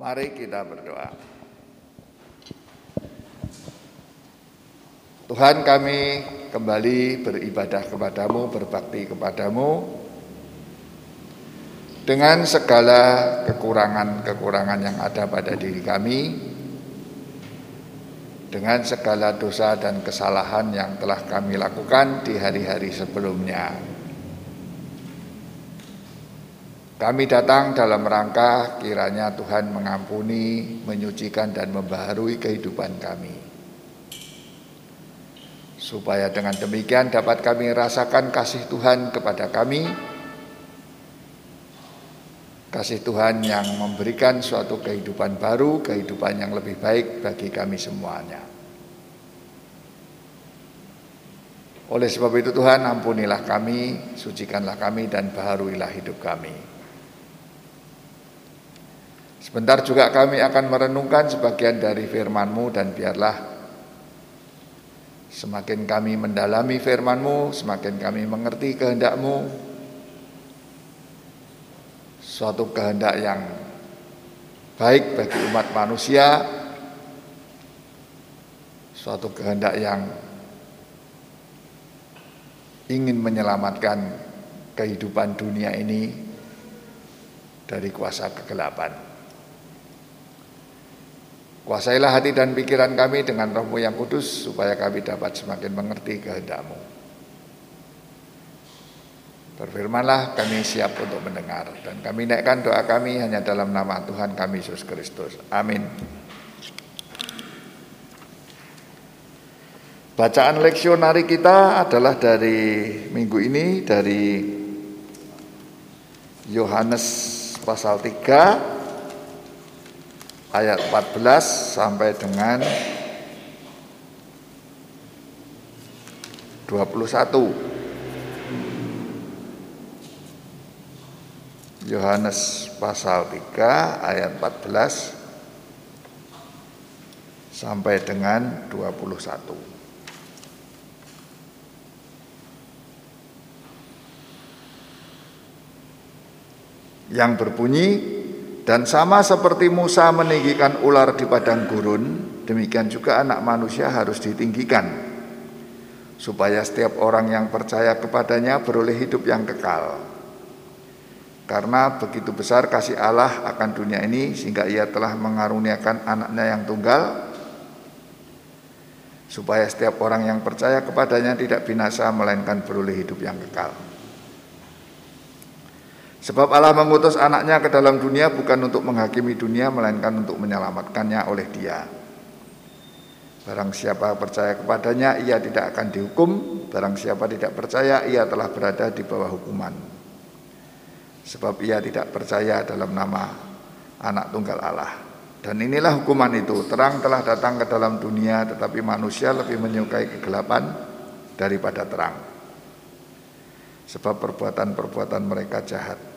Mari kita berdoa. Tuhan kami kembali beribadah kepadamu, berbakti kepadamu dengan segala kekurangan-kekurangan yang ada pada diri kami, dengan segala dosa dan kesalahan yang telah kami lakukan di hari-hari sebelumnya. Kami datang dalam rangka kiranya Tuhan mengampuni, menyucikan dan membaharui kehidupan kami. Supaya dengan demikian dapat kami rasakan kasih Tuhan kepada kami, kasih Tuhan yang memberikan suatu kehidupan baru, kehidupan yang lebih baik bagi kami semuanya. Oleh sebab itu Tuhan ampunilah kami, sucikanlah kami dan baharuilah hidup kami. Sebentar juga kami akan merenungkan sebagian dari firman-Mu dan biarlah semakin kami mendalami firman-Mu, semakin kami mengerti kehendak-Mu, suatu kehendak yang baik bagi umat manusia, suatu kehendak yang ingin menyelamatkan kehidupan dunia ini dari kuasa kegelapan. Kuasailah hati dan pikiran kami dengan rohmu yang kudus supaya kami dapat semakin mengerti kehendakmu. Berfirmanlah kami siap untuk mendengar dan kami naikkan doa kami hanya dalam nama Tuhan kami Yesus Kristus. Amin. Bacaan leksionari kita adalah dari minggu ini dari Yohanes pasal 3 ayat 14 sampai dengan 21. Yohanes pasal 3 ayat 14 sampai dengan 21. Yang berbunyi dan sama seperti Musa meninggikan ular di padang gurun, demikian juga anak manusia harus ditinggikan supaya setiap orang yang percaya kepadanya beroleh hidup yang kekal. Karena begitu besar kasih Allah akan dunia ini sehingga ia telah mengaruniakan anaknya yang tunggal supaya setiap orang yang percaya kepadanya tidak binasa melainkan beroleh hidup yang kekal. Sebab Allah mengutus anaknya ke dalam dunia bukan untuk menghakimi dunia melainkan untuk menyelamatkannya oleh dia. Barang siapa percaya kepadanya ia tidak akan dihukum, barang siapa tidak percaya ia telah berada di bawah hukuman sebab ia tidak percaya dalam nama anak tunggal Allah. Dan inilah hukuman itu, terang telah datang ke dalam dunia tetapi manusia lebih menyukai kegelapan daripada terang. Sebab perbuatan-perbuatan mereka jahat.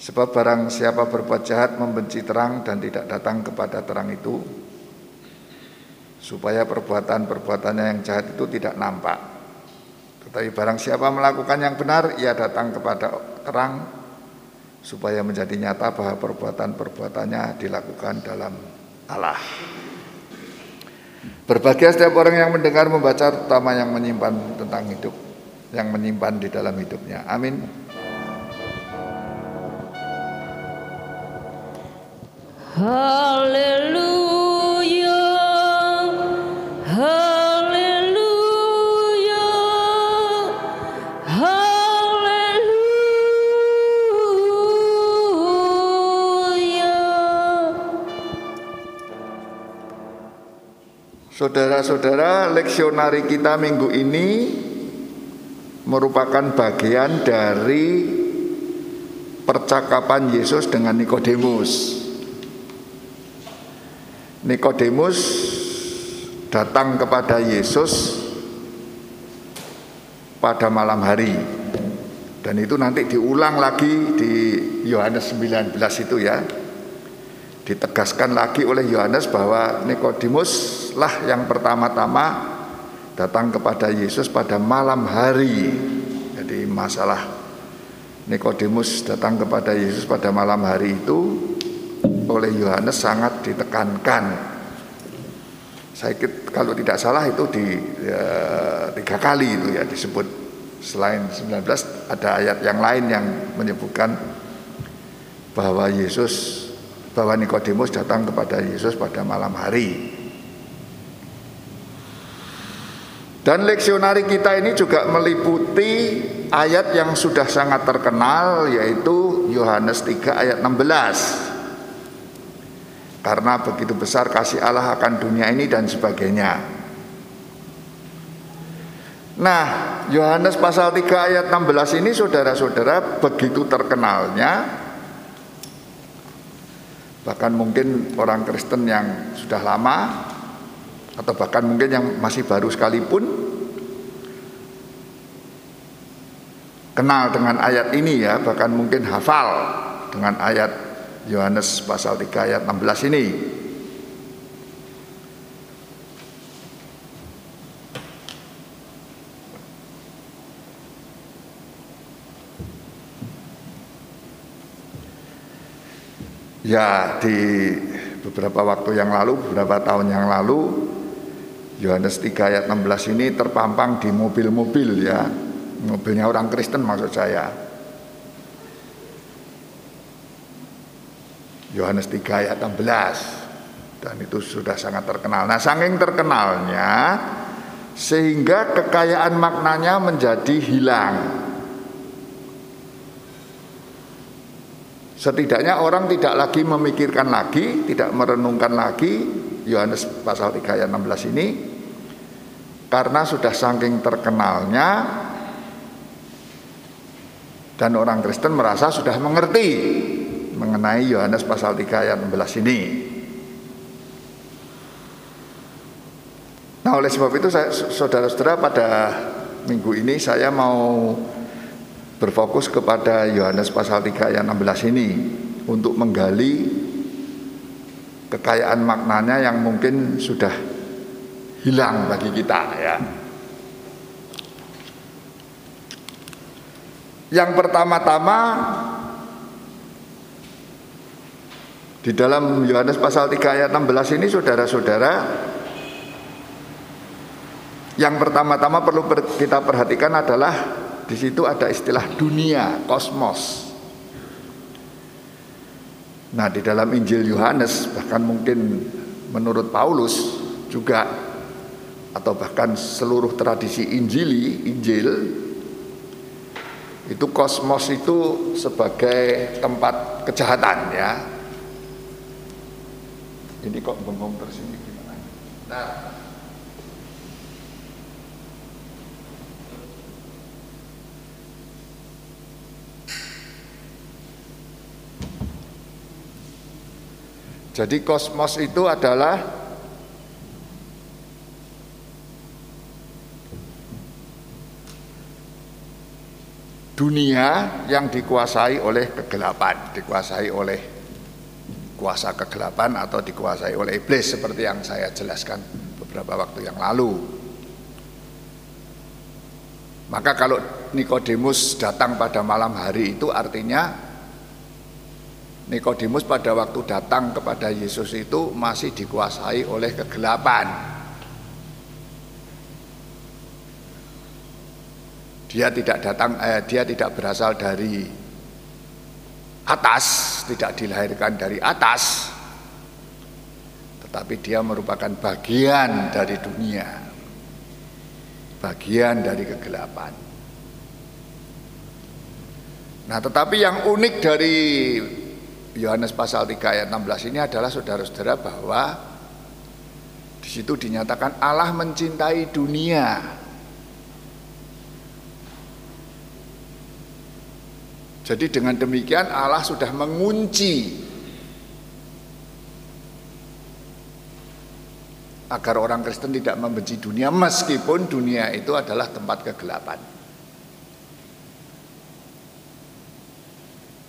Sebab barang siapa berbuat jahat membenci terang dan tidak datang kepada terang itu supaya perbuatan-perbuatannya yang jahat itu tidak nampak. Tetapi barang siapa melakukan yang benar ia datang kepada terang supaya menjadi nyata bahwa perbuatan-perbuatannya dilakukan dalam Allah. Berbahagia setiap orang yang mendengar, membaca, terutama yang menyimpan tentang hidup, yang menyimpan di dalam hidupnya. Amin. Saudara-saudara, leksionari kita minggu ini merupakan bagian dari percakapan Yesus dengan Nikodemus. Nikodemus datang kepada Yesus pada malam hari. Dan itu nanti diulang lagi di Yohanes 19 itu ya ditegaskan lagi oleh Yohanes bahwa Nikodemus lah yang pertama-tama datang kepada Yesus pada malam hari. Jadi masalah Nikodemus datang kepada Yesus pada malam hari itu oleh Yohanes sangat ditekankan. Saya kalau tidak salah itu di ya, tiga kali itu ya disebut selain 19 ada ayat yang lain yang menyebutkan bahwa Yesus bahwa Nikodemus datang kepada Yesus pada malam hari. Dan leksionari kita ini juga meliputi ayat yang sudah sangat terkenal yaitu Yohanes 3 ayat 16. Karena begitu besar kasih Allah akan dunia ini dan sebagainya. Nah, Yohanes pasal 3 ayat 16 ini saudara-saudara begitu terkenalnya bahkan mungkin orang Kristen yang sudah lama atau bahkan mungkin yang masih baru sekalipun kenal dengan ayat ini ya bahkan mungkin hafal dengan ayat Yohanes pasal 3 ayat 16 ini. Ya di beberapa waktu yang lalu, beberapa tahun yang lalu Yohanes 3 ayat 16 ini terpampang di mobil-mobil ya. Mobilnya orang Kristen maksud saya Yohanes 3 ayat 16 Dan itu sudah sangat terkenal. Nah saking terkenalnya Sehingga kekayaan maknanya menjadi hilang. Setidaknya orang tidak lagi memikirkan lagi, tidak merenungkan lagi Yohanes pasal 3 ayat 16 ini. Karena sudah saking terkenalnya dan orang Kristen merasa sudah mengerti mengenai Yohanes pasal 3 ayat 16 ini. Nah oleh sebab itu saudara-saudara pada minggu ini saya mau berfokus kepada Yohanes pasal 3 ayat 16 ini untuk menggali kekayaan maknanya yang mungkin sudah hilang bagi kita ya. Yang pertama-tama di dalam Yohanes pasal 3 ayat 16 ini saudara-saudara yang pertama-tama perlu kita perhatikan adalah di situ ada istilah dunia, kosmos. Nah, di dalam Injil Yohanes bahkan mungkin menurut Paulus juga atau bahkan seluruh tradisi Injili, Injil itu kosmos itu sebagai tempat kejahatan ya. Ini kok bengong terus ini gimana? Nah, Jadi kosmos itu adalah dunia yang dikuasai oleh kegelapan, dikuasai oleh kuasa kegelapan atau dikuasai oleh iblis seperti yang saya jelaskan beberapa waktu yang lalu. Maka kalau Nikodemus datang pada malam hari itu artinya Nikodemus pada waktu datang kepada Yesus itu masih dikuasai oleh kegelapan. Dia tidak datang eh, dia tidak berasal dari atas, tidak dilahirkan dari atas. Tetapi dia merupakan bagian dari dunia. Bagian dari kegelapan. Nah, tetapi yang unik dari Yohanes pasal 3 ayat 16 ini adalah saudara-saudara bahwa di situ dinyatakan Allah mencintai dunia Jadi dengan demikian Allah sudah mengunci agar orang Kristen tidak membenci dunia meskipun dunia itu adalah tempat kegelapan.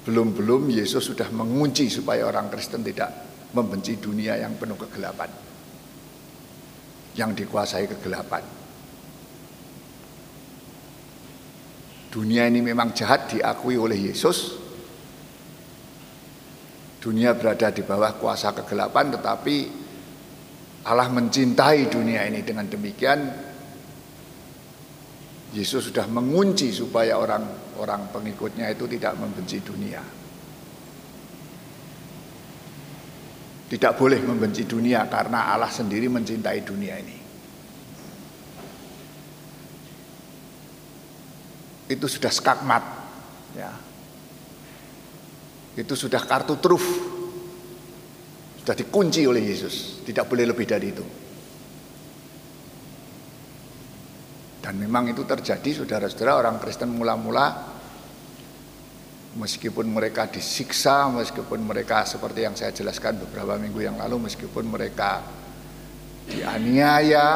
Belum-belum Yesus sudah mengunci supaya orang Kristen tidak membenci dunia yang penuh kegelapan. Yang dikuasai kegelapan. Dunia ini memang jahat diakui oleh Yesus dunia berada di bawah kuasa kegelapan tetapi Allah mencintai dunia ini dengan demikian Yesus sudah mengunci supaya orang-orang pengikutnya itu tidak membenci dunia. Tidak boleh membenci dunia karena Allah sendiri mencintai dunia ini. Itu sudah skakmat. Ya. Itu sudah kartu truf sudah dikunci oleh Yesus. Tidak boleh lebih dari itu. Dan memang itu terjadi saudara-saudara orang Kristen mula-mula meskipun mereka disiksa meskipun mereka seperti yang saya jelaskan beberapa minggu yang lalu meskipun mereka dianiaya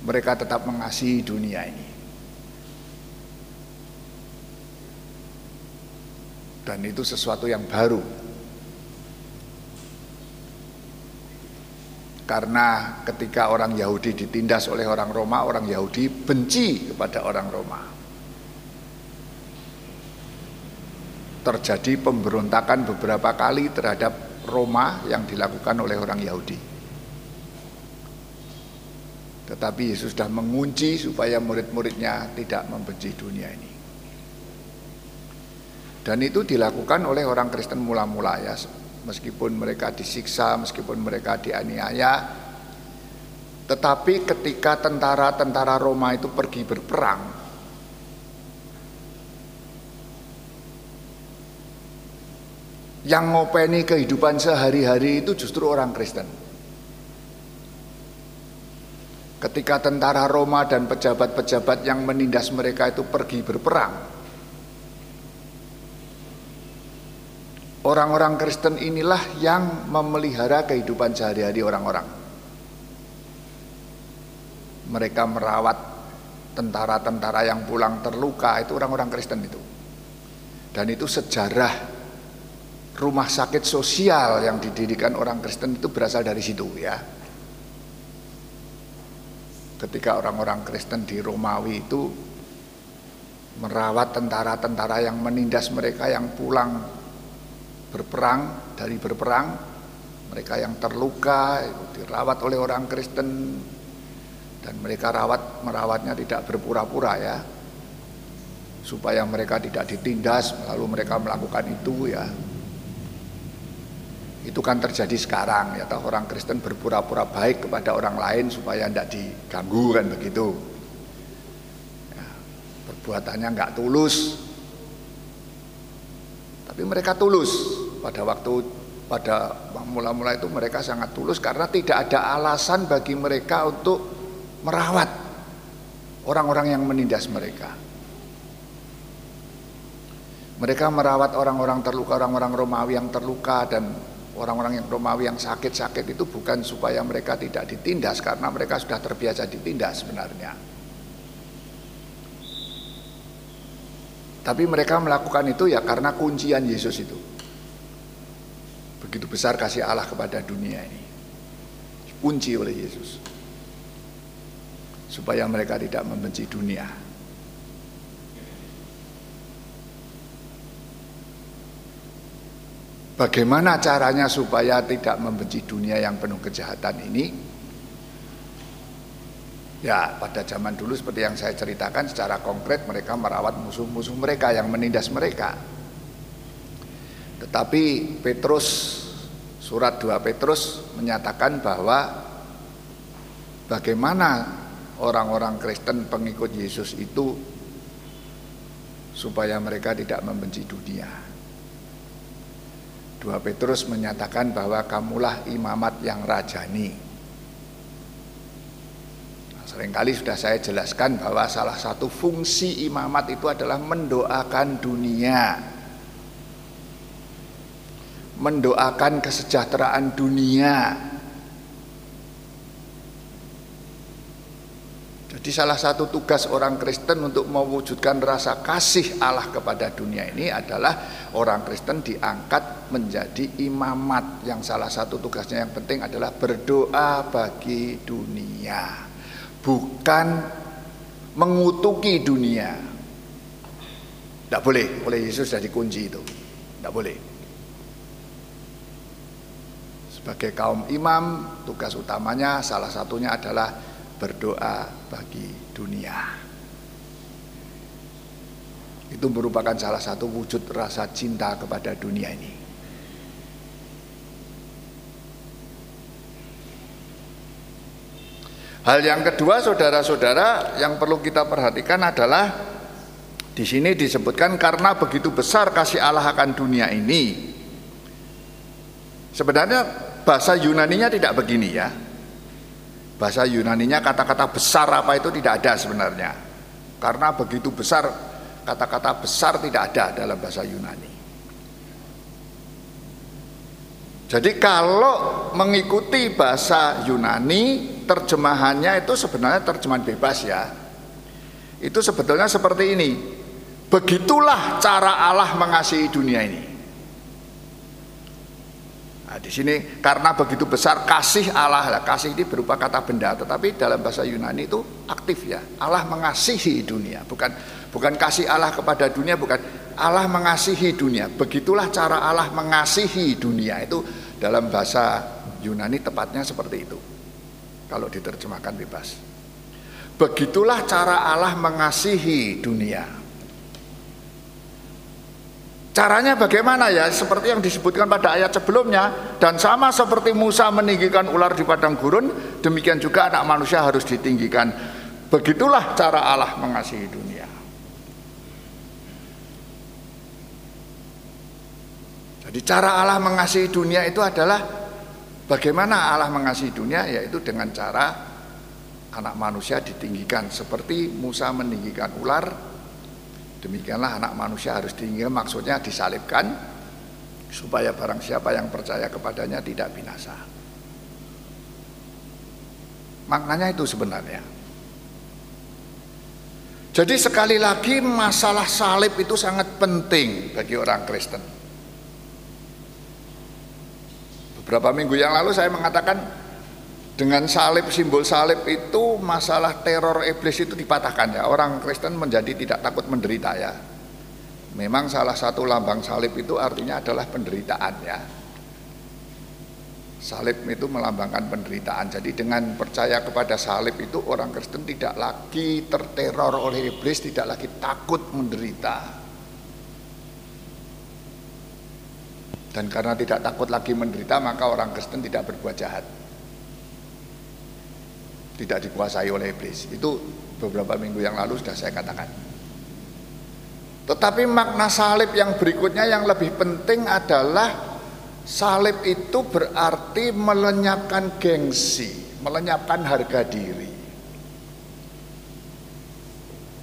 mereka tetap mengasihi dunia ini. Dan itu sesuatu yang baru. Karena ketika orang Yahudi ditindas oleh orang Roma orang Yahudi benci kepada orang Roma. Terjadi pemberontakan beberapa kali terhadap Roma yang dilakukan oleh orang Yahudi tetapi Yesus sudah mengunci supaya murid-muridnya tidak membenci dunia ini dan itu dilakukan oleh orang Kristen mula-mula ya, meskipun mereka disiksa, meskipun mereka dianiaya. Tetapi ketika tentara-tentara Roma itu pergi berperang, yang ngopeni kehidupan sehari-hari itu justru orang Kristen. Ketika tentara Roma dan pejabat-pejabat yang menindas mereka itu pergi berperang, Orang-orang Kristen inilah yang memelihara kehidupan sehari-hari orang-orang. Mereka merawat tentara-tentara yang pulang terluka itu orang-orang Kristen itu. Dan itu sejarah rumah sakit sosial yang didirikan orang Kristen itu berasal dari situ ya. Ketika orang-orang Kristen di Romawi itu merawat tentara-tentara yang menindas mereka yang pulang berperang dari berperang mereka yang terluka itu dirawat oleh orang Kristen dan mereka rawat merawatnya tidak berpura-pura ya supaya mereka tidak ditindas lalu mereka melakukan itu ya itu kan terjadi sekarang ya tahu orang Kristen berpura-pura baik kepada orang lain supaya tidak diganggu kan begitu. Ya, perbuatannya nggak tulus. Tapi mereka tulus. Pada waktu pada mula-mula itu mereka sangat tulus karena tidak ada alasan bagi mereka untuk merawat orang-orang yang menindas mereka. Mereka merawat orang-orang terluka, orang-orang Romawi yang terluka dan orang-orang yang Romawi yang sakit-sakit itu bukan supaya mereka tidak ditindas karena mereka sudah terbiasa ditindas sebenarnya. Tapi mereka melakukan itu ya karena kuncian Yesus itu. Begitu besar kasih Allah kepada dunia ini. Kunci oleh Yesus. Supaya mereka tidak membenci dunia. Bagaimana caranya supaya tidak membenci dunia yang penuh kejahatan ini? Ya pada zaman dulu seperti yang saya ceritakan secara konkret mereka merawat musuh-musuh mereka yang menindas mereka. Tetapi Petrus surat 2 Petrus menyatakan bahwa bagaimana orang-orang Kristen pengikut Yesus itu supaya mereka tidak membenci dunia. 2 Petrus menyatakan bahwa kamulah imamat yang rajani Seringkali sudah saya jelaskan bahwa salah satu fungsi imamat itu adalah mendoakan dunia. Mendoakan kesejahteraan dunia. Jadi salah satu tugas orang Kristen untuk mewujudkan rasa kasih Allah kepada dunia ini adalah orang Kristen diangkat menjadi imamat yang salah satu tugasnya yang penting adalah berdoa bagi dunia bukan mengutuki dunia. Tidak boleh, oleh Yesus sudah dikunci itu. Tidak boleh. Sebagai kaum imam, tugas utamanya salah satunya adalah berdoa bagi dunia. Itu merupakan salah satu wujud rasa cinta kepada dunia ini. Hal yang kedua, saudara-saudara, yang perlu kita perhatikan adalah di sini disebutkan karena begitu besar kasih Allah akan dunia ini. Sebenarnya bahasa Yunaninya tidak begini ya. Bahasa Yunaninya kata-kata besar apa itu tidak ada sebenarnya. Karena begitu besar kata-kata besar tidak ada dalam bahasa Yunani. Jadi kalau mengikuti bahasa Yunani, terjemahannya itu sebenarnya terjemahan bebas ya. Itu sebetulnya seperti ini. Begitulah cara Allah mengasihi dunia ini. Nah, di sini karena begitu besar kasih Allah, lah, kasih ini berupa kata benda, tetapi dalam bahasa Yunani itu aktif ya. Allah mengasihi dunia, bukan bukan kasih Allah kepada dunia, bukan Allah mengasihi dunia. Begitulah cara Allah mengasihi dunia itu dalam bahasa Yunani tepatnya seperti itu. Kalau diterjemahkan bebas. Begitulah cara Allah mengasihi dunia. Caranya bagaimana ya? Seperti yang disebutkan pada ayat sebelumnya dan sama seperti Musa meninggikan ular di padang gurun, demikian juga anak manusia harus ditinggikan. Begitulah cara Allah mengasihi dunia. Jadi cara Allah mengasihi dunia itu adalah bagaimana Allah mengasihi dunia yaitu dengan cara anak manusia ditinggikan seperti Musa meninggikan ular Demikianlah anak manusia harus diingat maksudnya disalibkan supaya barang siapa yang percaya kepadanya tidak binasa. Maknanya itu sebenarnya. Jadi sekali lagi masalah salib itu sangat penting bagi orang Kristen. Beberapa minggu yang lalu saya mengatakan dengan salib simbol salib itu masalah teror iblis itu dipatahkan ya. Orang Kristen menjadi tidak takut menderita ya. Memang salah satu lambang salib itu artinya adalah penderitaan ya. Salib itu melambangkan penderitaan. Jadi dengan percaya kepada salib itu orang Kristen tidak lagi terteror oleh iblis tidak lagi takut menderita dan karena tidak takut lagi menderita maka orang Kristen tidak berbuat jahat tidak dikuasai oleh iblis. Itu beberapa minggu yang lalu sudah saya katakan. Tetapi makna salib yang berikutnya yang lebih penting adalah salib itu berarti melenyapkan gengsi, melenyapkan harga diri.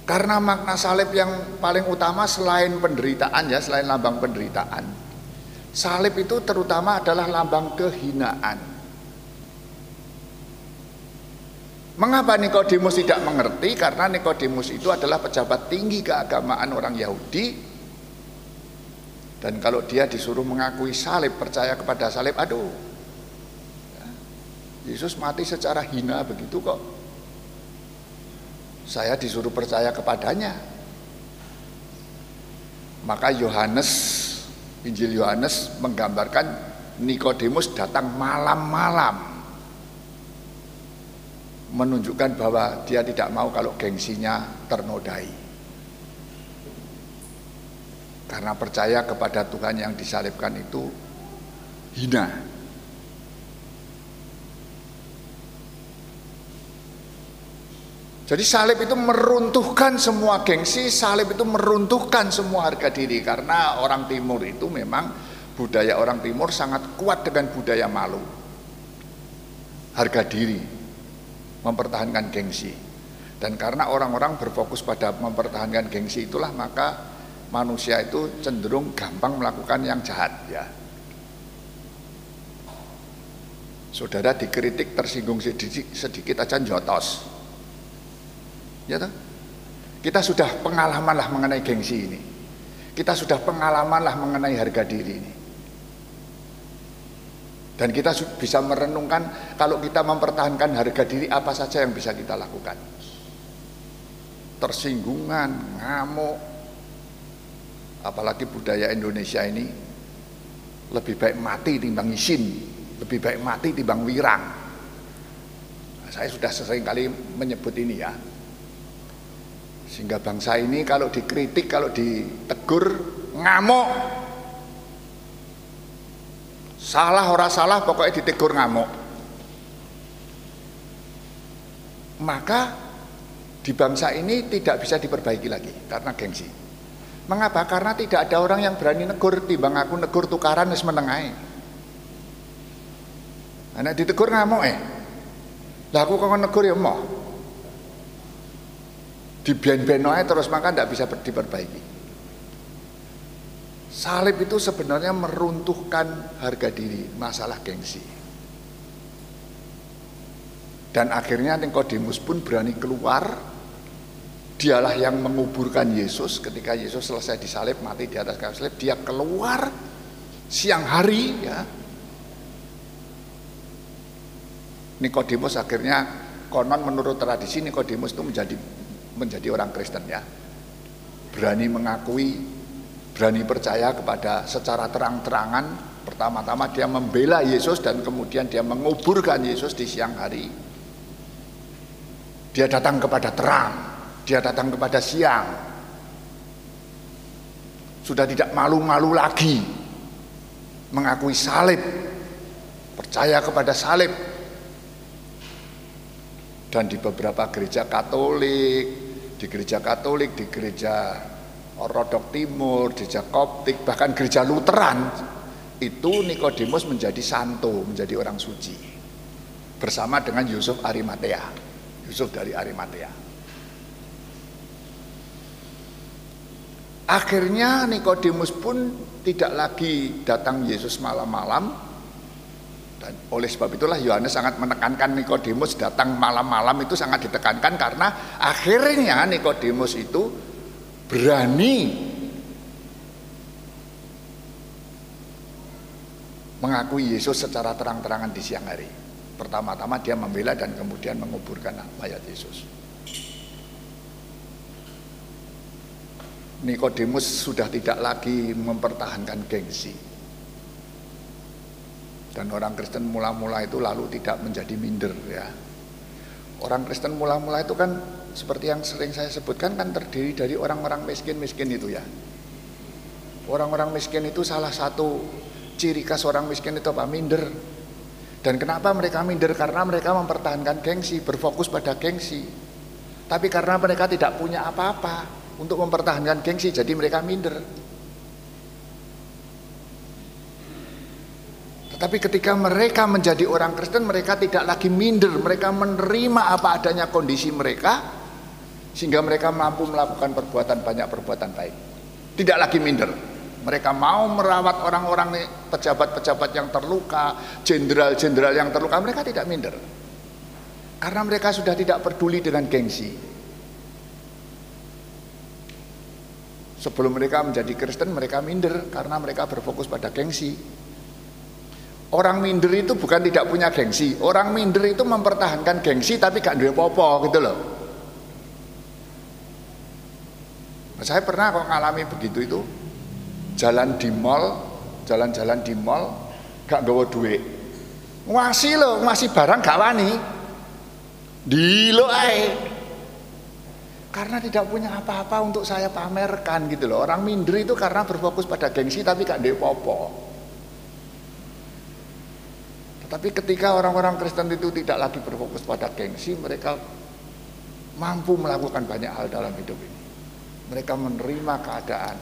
Karena makna salib yang paling utama selain penderitaan ya, selain lambang penderitaan. Salib itu terutama adalah lambang kehinaan. Mengapa Nikodemus tidak mengerti? Karena Nikodemus itu adalah pejabat tinggi keagamaan orang Yahudi. Dan kalau dia disuruh mengakui salib, percaya kepada salib, aduh. Ya, Yesus mati secara hina begitu kok. Saya disuruh percaya kepadanya. Maka Yohanes, Injil Yohanes menggambarkan Nikodemus datang malam-malam menunjukkan bahwa dia tidak mau kalau gengsinya ternodai. Karena percaya kepada Tuhan yang disalibkan itu hina. Jadi salib itu meruntuhkan semua gengsi, salib itu meruntuhkan semua harga diri karena orang timur itu memang budaya orang timur sangat kuat dengan budaya malu. Harga diri, mempertahankan gengsi. Dan karena orang-orang berfokus pada mempertahankan gengsi itulah maka manusia itu cenderung gampang melakukan yang jahat ya. Saudara dikritik tersinggung sedikit, sedikit aja jotos. Ya toh? Kita sudah pengalaman lah mengenai gengsi ini. Kita sudah pengalaman lah mengenai harga diri ini. Dan kita bisa merenungkan kalau kita mempertahankan harga diri apa saja yang bisa kita lakukan. Tersinggungan, ngamuk, apalagi budaya Indonesia ini lebih baik mati timbang isin, lebih baik mati timbang wirang. Nah, saya sudah sering kali menyebut ini ya. Sehingga bangsa ini kalau dikritik, kalau ditegur, ngamuk. Salah orang salah pokoknya ditegur ngamuk. Maka di bangsa ini tidak bisa diperbaiki lagi karena gengsi. Mengapa? Karena tidak ada orang yang berani negur timbang aku negur tukaran wis menengai. Anak ditegur ngamuk eh. Lah aku kok negur ya mau di ben terus maka tidak bisa diperbaiki. Salib itu sebenarnya meruntuhkan harga diri, masalah gengsi. Dan akhirnya Nikodemus pun berani keluar. Dialah yang menguburkan Yesus ketika Yesus selesai disalib, mati di atas kayu salib. Dia keluar siang hari ya. Nikodemus akhirnya konon menurut tradisi Nikodemus itu menjadi menjadi orang Kristen ya. Berani mengakui, berani percaya kepada secara terang-terangan. Pertama-tama dia membela Yesus dan kemudian dia menguburkan Yesus di siang hari. Dia datang kepada terang, dia datang kepada siang. Sudah tidak malu-malu lagi mengakui salib, percaya kepada salib, dan di beberapa gereja Katolik, di gereja Katolik, di gereja Ortodok Timur, gereja Koptik, bahkan gereja Lutheran itu Nikodemus menjadi santo, menjadi orang suci bersama dengan Yusuf Arimatea. Yusuf dari Arimatea. Akhirnya Nikodemus pun tidak lagi datang Yesus malam-malam, oleh sebab itulah Yohanes sangat menekankan Nikodemus datang malam-malam itu sangat ditekankan karena akhirnya Nikodemus itu berani mengakui Yesus secara terang-terangan di siang hari. Pertama-tama dia membela dan kemudian menguburkan mayat Yesus. Nikodemus sudah tidak lagi mempertahankan gengsi dan orang Kristen mula-mula itu lalu tidak menjadi minder ya. Orang Kristen mula-mula itu kan seperti yang sering saya sebutkan kan terdiri dari orang-orang miskin-miskin itu ya. Orang-orang miskin itu salah satu ciri khas orang miskin itu apa? Minder. Dan kenapa mereka minder? Karena mereka mempertahankan gengsi, berfokus pada gengsi. Tapi karena mereka tidak punya apa-apa untuk mempertahankan gengsi, jadi mereka minder. Tapi ketika mereka menjadi orang Kristen, mereka tidak lagi minder, mereka menerima apa adanya kondisi mereka, sehingga mereka mampu melakukan perbuatan banyak perbuatan baik. Tidak lagi minder. Mereka mau merawat orang-orang pejabat-pejabat yang terluka, jenderal-jenderal yang terluka, mereka tidak minder. Karena mereka sudah tidak peduli dengan gengsi. Sebelum mereka menjadi Kristen, mereka minder karena mereka berfokus pada gengsi. Orang minder itu bukan tidak punya gengsi. Orang minder itu mempertahankan gengsi tapi gak duwe popo gitu loh. Nah, saya pernah kok ngalami begitu itu. Jalan di mall, jalan-jalan di mall gak gawa duit. Ngasih loh, ngasih barang gak wani. Dilo ae. Karena tidak punya apa-apa untuk saya pamerkan gitu loh. Orang minder itu karena berfokus pada gengsi tapi gak duwe popo. Tapi ketika orang-orang Kristen itu tidak lagi berfokus pada gengsi, mereka mampu melakukan banyak hal dalam hidup ini. Mereka menerima keadaan.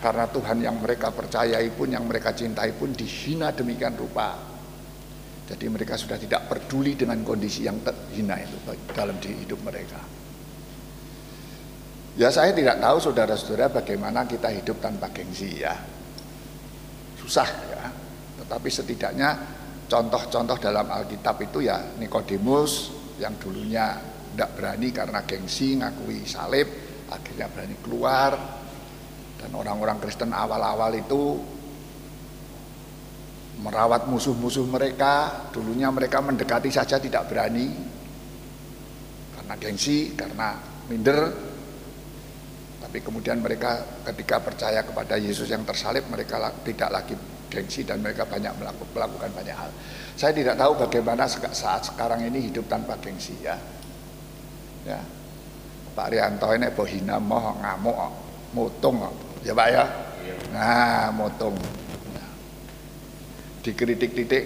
Karena Tuhan yang mereka percayai pun, yang mereka cintai pun dihina demikian rupa. Jadi mereka sudah tidak peduli dengan kondisi yang terhina itu dalam hidup mereka. Ya saya tidak tahu saudara-saudara bagaimana kita hidup tanpa gengsi ya. Susah ya. Tapi setidaknya contoh-contoh dalam Alkitab itu ya Nikodemus yang dulunya tidak berani karena gengsi ngakui salib, akhirnya berani keluar. Dan orang-orang Kristen awal-awal itu merawat musuh-musuh mereka, dulunya mereka mendekati saja tidak berani karena gengsi, karena minder. Tapi kemudian mereka ketika percaya kepada Yesus yang tersalib mereka tidak lagi gengsi dan mereka banyak melakukan banyak hal. Saya tidak tahu bagaimana saat sekarang ini hidup tanpa gengsi ya. Ya. Pak Rianto ini bohina moh ngamuk mutung ya Pak ya. Iya. Nah, mutung. Ya. Dikritik-kritik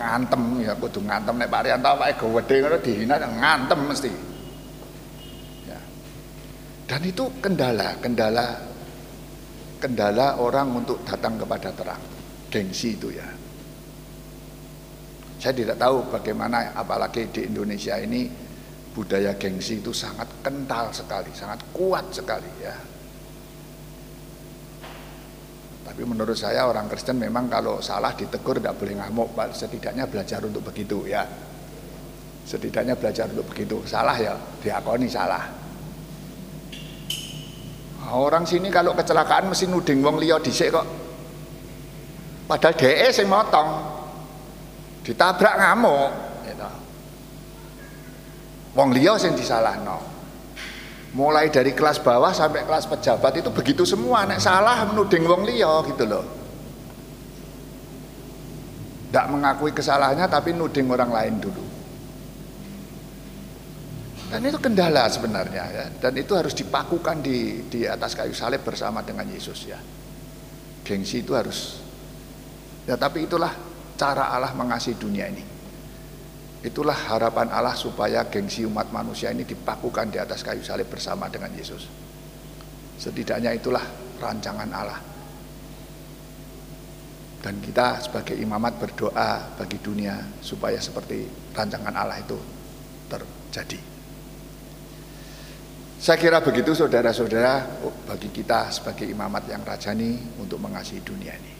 ngantem ya kudu ngantem nek Pak Rianto awake gede ngono dihina ngantem mesti. Ya. Dan itu kendala, kendala kendala orang untuk datang kepada terang gengsi itu ya. Saya tidak tahu bagaimana apalagi di Indonesia ini budaya gengsi itu sangat kental sekali, sangat kuat sekali ya. Tapi menurut saya orang Kristen memang kalau salah ditegur tidak boleh ngamuk, setidaknya belajar untuk begitu ya. Setidaknya belajar untuk begitu. Salah ya, diakoni salah. Orang sini kalau kecelakaan mesti nuding wong liya dhisik kok. Padahal DE sing motong. Ditabrak ngamuk gitu. Wong liya sing disalahno. Mulai dari kelas bawah sampai kelas pejabat itu begitu semua nek salah menuding wong liya gitu loh. Tidak mengakui kesalahannya tapi nuding orang lain dulu. Dan itu kendala sebenarnya ya. Dan itu harus dipakukan di di atas kayu salib bersama dengan Yesus ya. Gengsi itu harus Ya tapi itulah cara Allah mengasihi dunia ini. Itulah harapan Allah supaya gengsi umat manusia ini dipakukan di atas kayu salib bersama dengan Yesus. Setidaknya itulah rancangan Allah. Dan kita sebagai imamat berdoa bagi dunia supaya seperti rancangan Allah itu terjadi. Saya kira begitu saudara-saudara bagi kita sebagai imamat yang rajani untuk mengasihi dunia ini.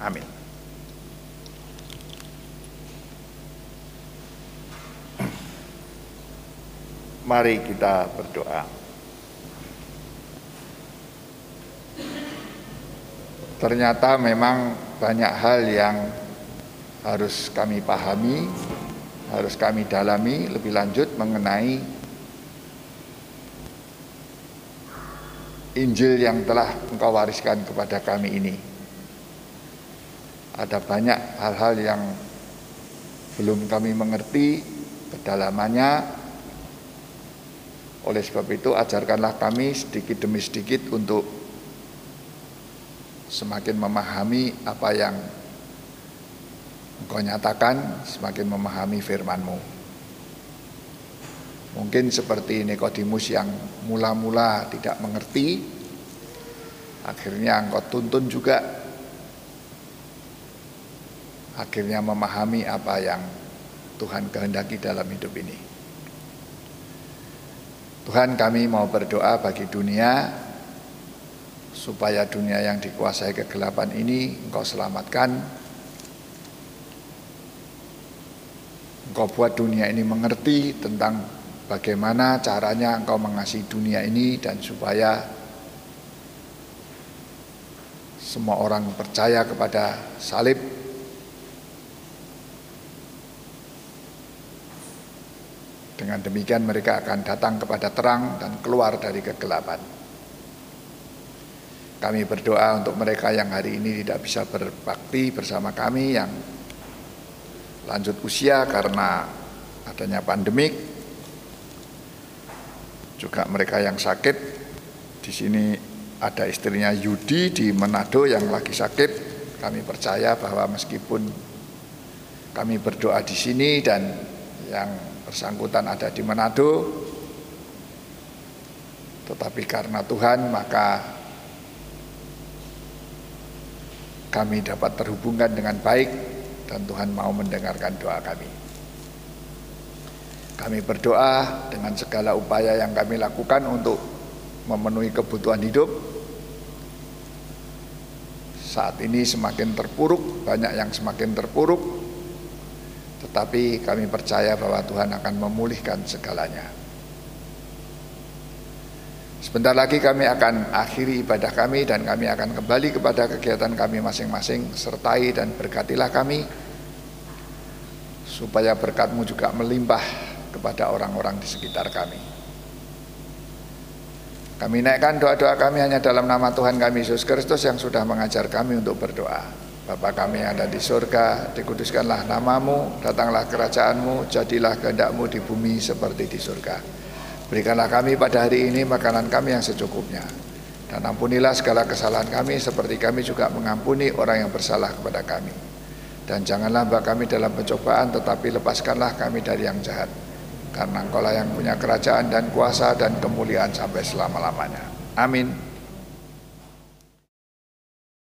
Amin. Mari kita berdoa. Ternyata memang banyak hal yang harus kami pahami, harus kami dalami lebih lanjut mengenai Injil yang telah Engkau wariskan kepada kami ini ada banyak hal-hal yang belum kami mengerti kedalamannya. Oleh sebab itu ajarkanlah kami sedikit demi sedikit untuk semakin memahami apa yang Engkau nyatakan, semakin memahami firman-Mu. Mungkin seperti Nikodemus yang mula-mula tidak mengerti, akhirnya Engkau tuntun juga akhirnya memahami apa yang Tuhan kehendaki dalam hidup ini. Tuhan kami mau berdoa bagi dunia supaya dunia yang dikuasai kegelapan ini Engkau selamatkan. Engkau buat dunia ini mengerti tentang bagaimana caranya Engkau mengasihi dunia ini dan supaya semua orang percaya kepada salib Dengan demikian mereka akan datang kepada terang dan keluar dari kegelapan. Kami berdoa untuk mereka yang hari ini tidak bisa berbakti bersama kami yang lanjut usia karena adanya pandemik. Juga mereka yang sakit. Di sini ada istrinya Yudi di Manado yang lagi sakit. Kami percaya bahwa meskipun kami berdoa di sini dan yang bersangkutan ada di Manado tetapi karena Tuhan maka kami dapat terhubungkan dengan baik dan Tuhan mau mendengarkan doa kami. Kami berdoa dengan segala upaya yang kami lakukan untuk memenuhi kebutuhan hidup. Saat ini semakin terpuruk, banyak yang semakin terpuruk, tetapi kami percaya bahwa Tuhan akan memulihkan segalanya. Sebentar lagi kami akan akhiri ibadah kami dan kami akan kembali kepada kegiatan kami masing-masing. Sertai dan berkatilah kami supaya berkatmu juga melimpah kepada orang-orang di sekitar kami. Kami naikkan doa-doa kami hanya dalam nama Tuhan kami Yesus Kristus yang sudah mengajar kami untuk berdoa. Bapa kami yang ada di surga, dikuduskanlah namamu, datanglah kerajaanmu, jadilah kehendakmu di bumi seperti di surga. Berikanlah kami pada hari ini makanan kami yang secukupnya. Dan ampunilah segala kesalahan kami seperti kami juga mengampuni orang yang bersalah kepada kami. Dan janganlah bawa kami dalam pencobaan tetapi lepaskanlah kami dari yang jahat karena engkau yang punya kerajaan dan kuasa dan kemuliaan sampai selama-lamanya. Amin.